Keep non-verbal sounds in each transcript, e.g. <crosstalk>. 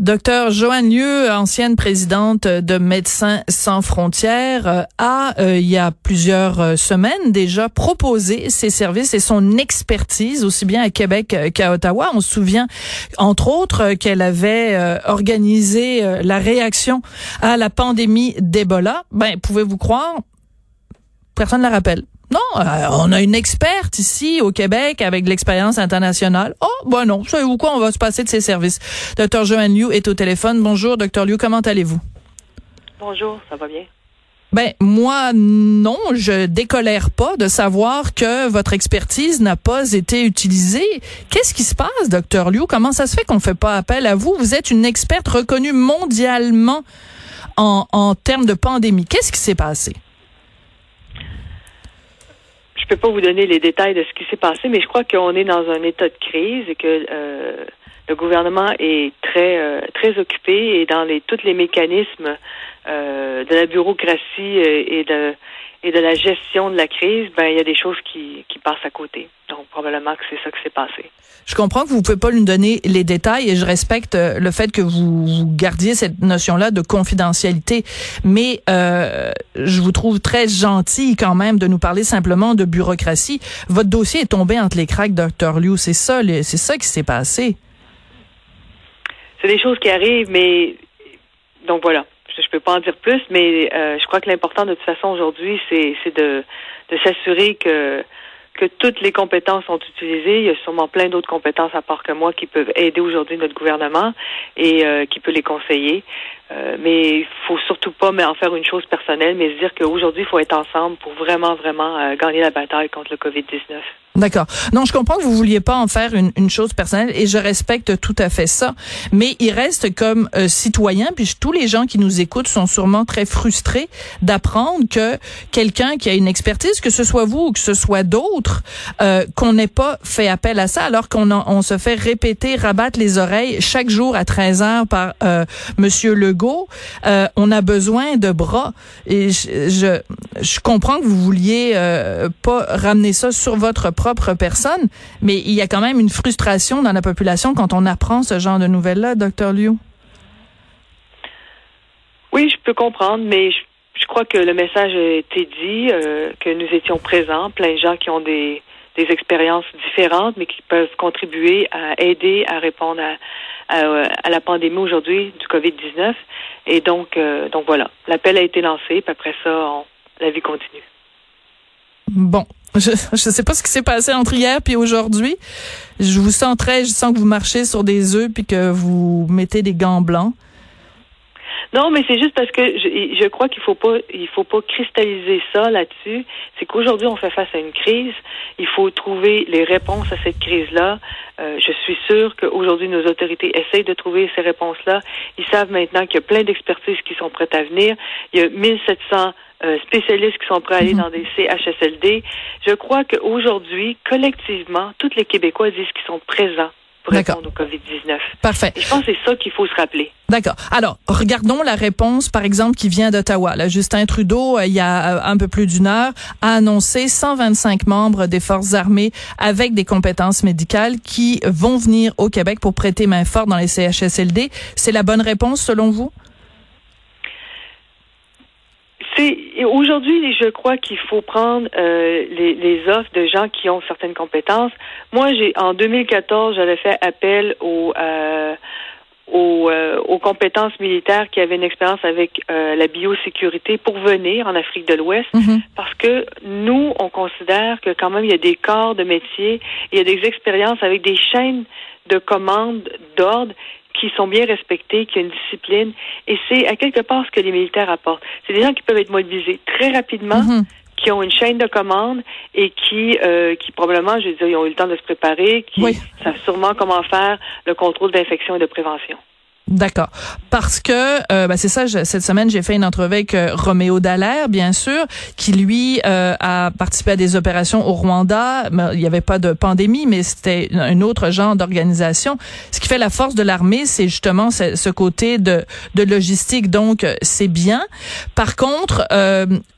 Docteur Joanne Lieu, ancienne présidente de Médecins sans frontières, euh, a, euh, il y a plusieurs euh, semaines déjà, proposé ses services et son expertise, aussi bien à Québec qu'à Ottawa. On se souvient, entre autres, qu'elle avait organisé la réaction à la pandémie d'Ebola. Ben, pouvez-vous croire? Personne ne la rappelle. Non, euh, on a une experte ici au Québec avec de l'expérience internationale. Oh, bon non, savez-vous quoi, on va se passer de ses services. Dr Joanne Liu est au téléphone. Bonjour, Dr Liu, comment allez-vous? Bonjour, ça va bien? Ben moi non, je décolère pas de savoir que votre expertise n'a pas été utilisée. Qu'est-ce qui se passe, docteur Liu? Comment ça se fait qu'on fait pas appel à vous? Vous êtes une experte reconnue mondialement en, en termes de pandémie. Qu'est-ce qui s'est passé? Peux pas vous donner les détails de ce qui s'est passé, mais je crois qu'on est dans un état de crise et que euh, le gouvernement est très euh, très occupé et dans les tous les mécanismes euh, de la bureaucratie et de et de la gestion de la crise, ben il y a des choses qui, qui passent à côté. Donc probablement que c'est ça qui s'est passé. Je comprends que vous pouvez pas nous donner les détails et je respecte euh, le fait que vous, gardiez cette notion-là de confidentialité, mais euh, je vous trouve très gentil quand même de nous parler simplement de bureaucratie. Votre dossier est tombé entre les cracks, docteur Liu. C'est ça, c'est ça qui s'est passé. C'est des choses qui arrivent, mais donc voilà je peux pas en dire plus, mais euh, je crois que l'important de toute façon aujourd'hui, c'est, de, s'assurer que que toutes les compétences sont utilisées. Il y a sûrement plein d'autres compétences à part que moi qui peuvent aider aujourd'hui notre gouvernement et euh, qui peut les conseiller. Euh, mais il faut surtout pas en faire une chose personnelle, mais se dire qu'aujourd'hui, il faut être ensemble pour vraiment, vraiment euh, gagner la bataille contre le COVID-19. D'accord. Non, je comprends que vous vouliez pas en faire une, une, chose personnelle et je respecte tout à fait ça. Mais il reste comme euh, citoyen, puis tous les gens qui nous écoutent sont sûrement très frustrés d'apprendre que quelqu'un qui a une expertise, que ce soit vous ou que ce soit d'autres, euh, qu'on n'ait pas fait appel à ça alors qu'on on se fait répéter, rabattre les oreilles chaque jour à 13 heures par euh, Monsieur Legault. Euh, on a besoin de bras et je, comprends que vous vouliez euh, pas ramener ça sur votre propre personne, mais il y a quand même une frustration dans la population quand on apprend ce genre de nouvelles-là, docteur Liu. Oui, je peux comprendre, mais je, crois que le message a été dit, euh, que nous étions présents, plein de gens qui ont des, des expériences différentes, mais qui peuvent contribuer à aider à répondre à, à, la pandémie aujourd'hui du COVID-19. Et donc, euh, donc voilà, l'appel a été lancé, puis après ça, la vie continue. Bon, je ne sais pas ce qui s'est passé entre hier et aujourd'hui. Je vous sens très, je sens que vous marchez sur des œufs puis que vous mettez des gants blancs. Non, mais c'est juste parce que je, je crois qu'il faut pas, il faut pas cristalliser ça là-dessus. C'est qu'aujourd'hui on fait face à une crise. Il faut trouver les réponses à cette crise-là. Euh, je suis sûre qu'aujourd'hui nos autorités essayent de trouver ces réponses-là. Ils savent maintenant qu'il y a plein d'expertises qui sont prêtes à venir. Il y a 1700 euh, spécialistes qui sont prêts à aller mhm. dans des CHSLD. Je crois qu'aujourd'hui, collectivement, tous les Québécois disent qu'ils sont présents pour répondre au COVID-19. Parfait. je pense que c'est ça qu'il faut se rappeler. D'accord. Alors, regardons la réponse, par exemple, qui vient d'Ottawa. Justin Trudeau, euh, il y a euh, un peu plus d'une heure, a annoncé 125 membres des forces armées avec des compétences médicales qui vont venir au Québec pour prêter main forte dans les CHSLD. C'est la bonne réponse, selon vous? Aujourd'hui, je crois qu'il faut prendre euh, les, offres de gens qui ont certaines compétences. Moi, j'ai en 2014, j'avais fait appel aux euh, euh, aux, compétences militaires qui avaient une expérience avec la biosécurité pour venir en Afrique de l'Ouest, mm-hmm. parce que nous, on considère que quand même il y a des corps de métier, il y a des expériences avec des chaînes de commandes d'ordre qui sont bien respectés, qui ont une discipline. Et c'est à quelque part ce que les militaires apportent. C'est des gens qui peuvent être mobilisés très rapidement. Mhm. qui ont une chaîne de commande et qui, euh, qui probablement, je veux dire, ils ont eu le temps de se préparer, qui savent sûrement comment faire le contrôle d'infection et de prévention. D'accord. Parce que euh, ben, c'est ça, cette semaine, j'ai fait une entrevue avec euh, Roméo Dallaire, bien sûr, qui lui euh, a participé à des opérations au Rwanda. il n'y avait pas de pandémie, mais c'était un autre genre d'organisation. Ce qui fait la force de l'armée, c'est justement ce, ce, côté de, de logistique. Donc, c'est bien. Par contre,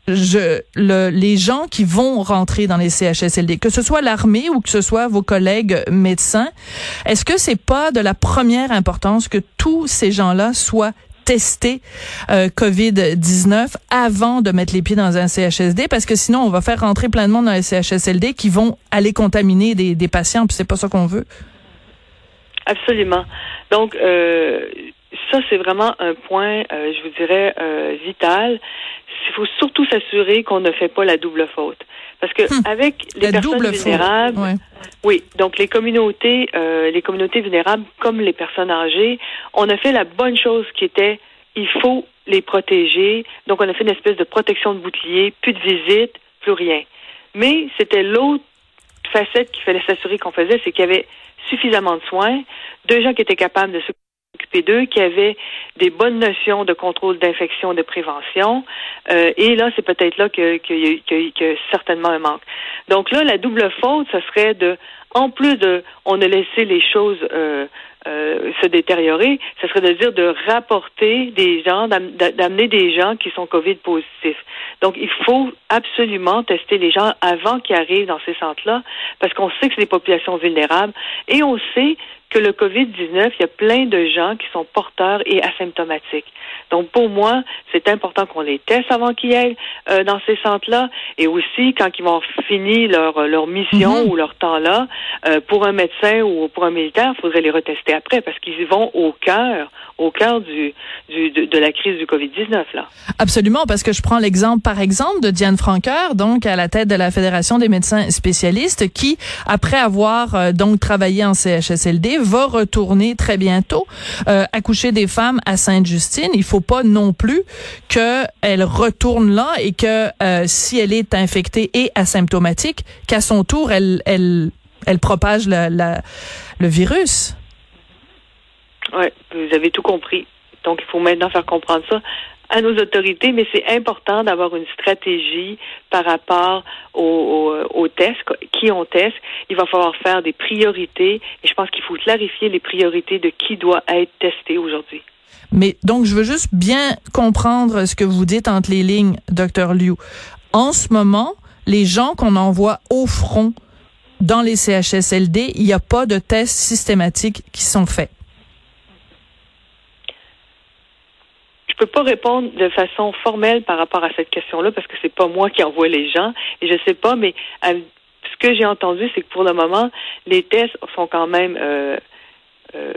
je, le, les gens qui vont rentrer dans les CHSLD, que ce soit l'armée ou que ce soit vos collègues médecins, est-ce que c'est pas de la première importance que ces gens-là soient testés euh, COVID-19 avant de mettre les pieds dans un CHSD parce que sinon on va faire rentrer plein de monde dans les CHSLD qui vont aller contaminer des, des patients puis c'est pas ça qu'on veut. Absolument. Donc euh, ça c'est vraiment un point, euh, je vous dirais euh, vital il faut surtout s'assurer qu'on ne fait pas la double faute. Parce que hum. avec les personnes vulnérables, oui, donc les communautés, euh, les communautés vulnérables comme les personnes âgées, on a fait la bonne chose qui était il faut les protéger. Donc on a fait une espèce de protection de bouclier, plus de visites, plus rien. Mais c'était l'autre facette qu'il fallait s'assurer qu'on faisait, c'est qu'il y avait suffisamment de soins, de gens qui étaient capables de se qui avaient des bonnes notions de contrôle d'infection, de prévention. Euh, et là, c'est peut-être là qu'il y, a certainement un manque. Donc là, la double faute, ce serait de, en plus de, on a laissé les choses euh, euh, se détériorer, ce serait de dire de rapporter des gens, d'amener des gens qui sont COVID positifs. Donc, il faut absolument tester les gens avant qu'ils arrivent dans ces centres-là, parce qu'on sait que c'est des populations vulnérables et on sait que le COVID-19, il y a plein de gens qui sont porteurs et asymptomatiques. Donc, pour moi, c'est important qu'on les teste avant qu'ils aillent euh, dans ces centres-là. Et aussi, quand ils vont finir leur, leur mission mhm. ou leur temps-là, euh, pour un médecin ou pour un militaire, il faudrait les retester après parce qu'ils vont au cœur, au cœur du, de, la crise du COVID-19. là. Absolument, parce que je prends l'exemple, par exemple, de Diane Franqueur, donc à la tête de la Fédération des médecins spécialistes, qui, après avoir euh, donc travaillé en CHSLD, va retourner très bientôt euh, accoucher des femmes à Sainte-Justine. Il faut pas non plus qu'elle retourne là et que euh, si elle est infectée et asymptomatique, qu'à son tour, elle, elle, elle propage le virus. Oui, vous avez tout compris. Donc, il faut maintenant faire comprendre ça à nos autorités, mais c'est important d'avoir une stratégie par rapport aux, aux, tests, qui on teste. Il va falloir faire des priorités et je pense qu'il faut clarifier les priorités de qui doit être testé aujourd'hui. Mais donc, je veux juste bien comprendre ce que vous dites entre les lignes, docteur Liu. En ce moment, les gens qu'on envoie au front dans les CHSLD, il n'y a pas de tests systématiques qui sont faits. Peux pas répondre de façon formelle par rapport à cette question-là parce que c'est pas moi qui envoie les gens et je sais pas, mais ce que j'ai entendu, c'est que pour le moment, les tests sont quand même, euh, euh,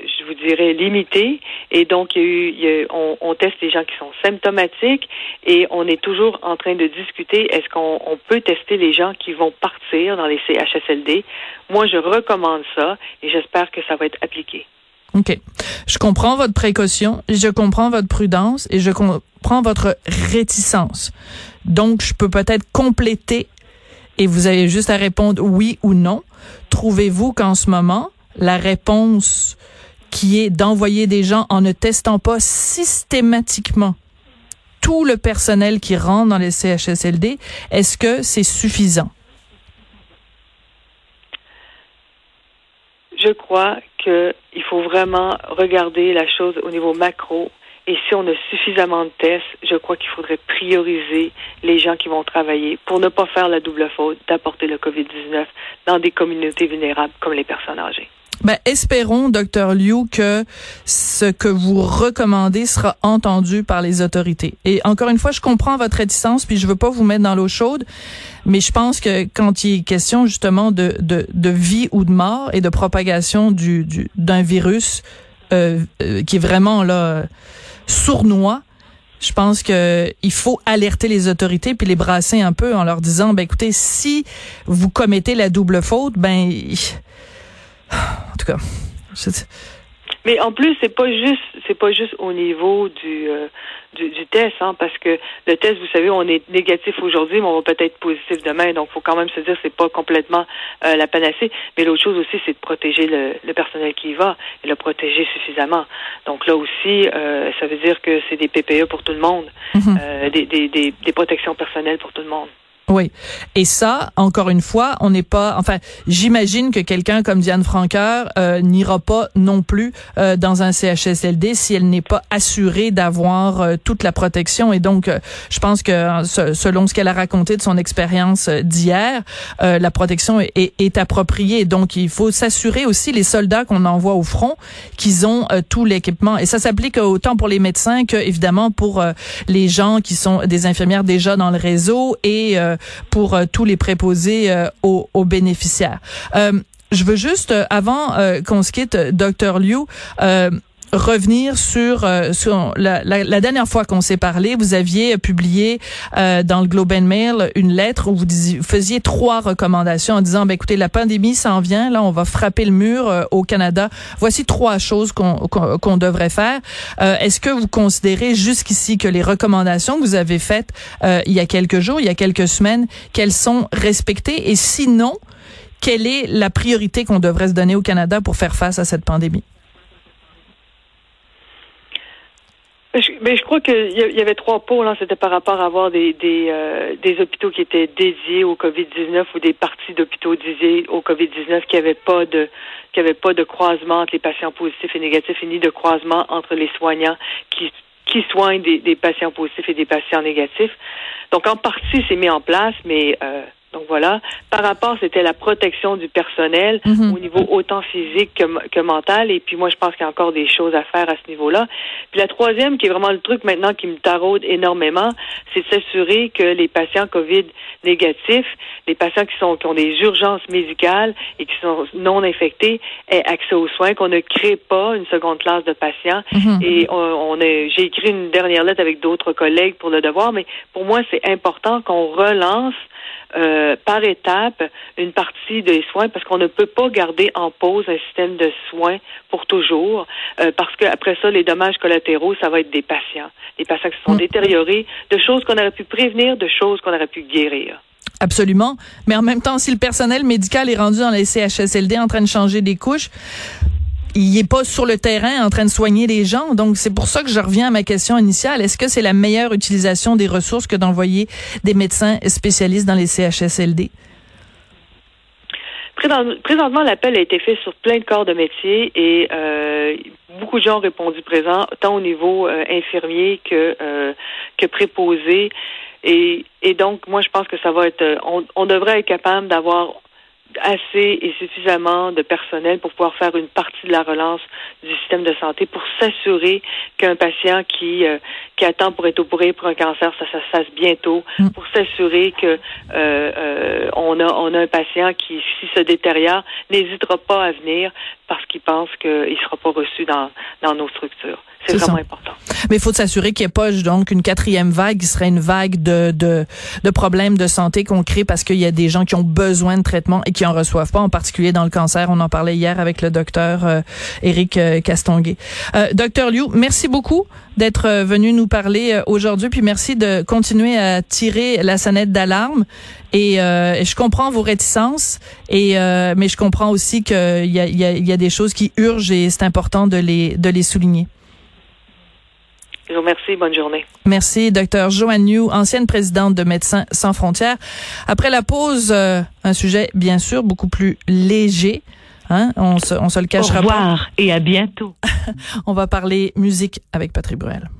je vous dirais, limités et donc y a eu, on, teste les gens qui sont symptomatiques et on est toujours en train de discuter est-ce qu'on on peut tester les gens qui vont partir dans les CHSLD. Moi, je recommande ça et j'espère que ça va être appliqué. OK. Je comprends votre précaution, je comprends votre prudence et je comprends votre réticence. Donc, je peux peut-être compléter et vous avez juste à répondre oui ou non. Trouvez-vous qu'en ce moment, la réponse qui est d'envoyer des gens en ne testant pas systématiquement tout le personnel qui rentre dans les CHSLD, est-ce que c'est suffisant? Je crois qu'il faut vraiment regarder la chose au niveau macro. Et si on a suffisamment de tests, je crois qu'il faudrait prioriser les gens qui vont travailler pour ne pas faire la double faute d'apporter le COVID-19 dans des communautés vulnérables comme les personnes âgées. Ben, espérons, docteur Liu, que ce que vous recommandez sera entendu par les autorités. Et encore une fois, je comprends votre réticence, puis je veux pas vous mettre dans l'eau chaude, mais je pense que quand il est question justement de, de, de vie ou de mort et de propagation du, du d'un virus euh, euh, qui est vraiment là sournois, je pense que il faut alerter les autorités puis les brasser un peu en leur disant ben écoutez si vous commettez la double faute ben <sighs> en tout cas, Mais en plus, c'est pas juste, c'est pas juste au niveau du, euh, du, du, test, hein, parce que le test, vous savez, on est négatif aujourd'hui, mais on va peut-être être positif demain. Donc, faut quand même se dire, c'est pas complètement euh, la panacée. Mais l'autre chose aussi, c'est de protéger le, le, personnel qui y va et le protéger suffisamment. Donc là aussi, euh, ça veut dire que c'est des PPE pour tout le monde, mm-hmm. des, des, des, des protections personnelles pour tout le monde. Oui. Et ça, encore une fois, on n'est pas. Enfin, j'imagine que quelqu'un comme Diane Franqueur euh, n'ira pas non plus euh, dans un CHSLD si elle n'est pas assurée d'avoir euh, toute la protection. Et donc, je pense que selon ce qu'elle a raconté de son expérience d'hier, la protection est, est, appropriée. Donc, il faut s'assurer aussi les soldats qu'on envoie au front qu'ils ont tout l'équipement. Et ça s'applique autant pour les médecins que évidemment pour les gens qui sont des infirmières déjà dans le réseau et pour euh, tous les préposés euh, aux, aux, bénéficiaires. Euh, je veux juste, avant qu'on se quitte, docteur Liu, revenir sur, sur la, la, la, dernière fois qu'on s'est parlé, vous aviez publié euh, dans le Globe and Mail une lettre où vous, disiez, faisiez trois recommandations en disant, ben, écoutez, la pandémie s'en vient, là, on va frapper le mur euh, au Canada. Voici trois choses qu'on devrait faire. Euh, Est-ce que vous considérez jusqu'ici que les recommandations que vous avez faites il y a quelques jours, il y a quelques semaines, qu'elles sont respectées? Et sinon, quelle est la priorité qu'on devrait se donner au Canada pour faire face à cette pandémie? Je, mais je crois qu'il y avait trois pôles. Hein. C'était par rapport à avoir des des, euh, des hôpitaux qui étaient dédiés au Covid-19 ou des parties d'hôpitaux dédiés au Covid-19 qui n'avaient pas de qui avaient pas de croisement entre les patients positifs et négatifs et ni de croisement entre les soignants qui qui soignent des, des patients positifs et des patients négatifs. Donc en partie c'est mis en place, mais euh, donc voilà. Par rapport, c'était la protection du personnel mhm. au niveau autant physique que, que, mental. Et puis moi, je pense qu'il y a encore des choses à faire à ce niveau-là. Puis la troisième, qui est vraiment le truc maintenant qui me taraude énormément, c'est de s'assurer que les patients COVID négatifs, les patients qui sont qui ont des urgences médicales et qui sont non infectés, aient accès aux soins, qu'on ne crée pas une seconde classe de patients. Mhm. Et on, on j'ai écrit une dernière lettre avec d'autres collègues pour le devoir, mais pour moi, c'est important qu'on relance euh, par étape une partie des soins parce qu'on ne peut pas garder en pause un système de soins pour toujours euh, parce qu'après ça, les dommages collatéraux, ça va être des patients. Des patients qui se sont mm. détériorés, de choses qu'on aurait pu prévenir, de choses qu'on aurait pu guérir. Absolument. Mais en même temps, si le personnel médical est rendu dans les CHSLD en train de changer des couches, il est pas sur le terrain en train de soigner les gens. Donc, c'est pour ça que je reviens à ma question initiale. Est-ce que c'est la meilleure utilisation des ressources que d'envoyer des médecins spécialistes dans les CHSLD? Présentement, l'appel a été fait sur plein de corps de métier et euh, beaucoup de gens ont répondu présent, tant au niveau euh, infirmier que euh, que préposé. Et, et donc, moi, je pense que ça va être, on, on devrait être capable d'avoir assez et suffisamment de personnel pour pouvoir faire une partie de la relance du système de santé pour s'assurer qu'un patient qui euh, qui attend pour être opéré pour un cancer, ça, se fasse bientôt, mm. pour s'assurer que euh, euh, on a on a un patient qui, s'il se détériore, n'hésitera pas à venir parce qu'il pense qu'il ne sera pas reçu dans, dans nos structures. C'est vraiment important. Mais il faut s'assurer qu'il n'y ait pas donc une quatrième vague qui serait une vague de, de, de problèmes de santé qu'on crée parce qu'il y a des gens qui ont besoin de traitement et qui en reçoivent pas, en particulier dans le cancer. On en parlait hier avec le docteur euh, Éric euh, Castonguay. Euh, docteur Liu, merci beaucoup d'être euh, venu nous parler euh, aujourd'hui, puis merci de continuer à tirer la sonnette d'alarme. Et, je comprends vos réticences, et mais je comprends aussi qu'il y a, y, a, y a des choses qui urgent et c'est important de les de les souligner. Je vous remercie. Bonne journée. Merci, docteur Joanne New, ancienne présidente de Médecins sans frontières. Après la pause, euh, un sujet bien sûr beaucoup plus léger. Hein? On se, on se le cachera pas. Au revoir et à bientôt. <laughs> on va parler musique avec Patrick Bruel.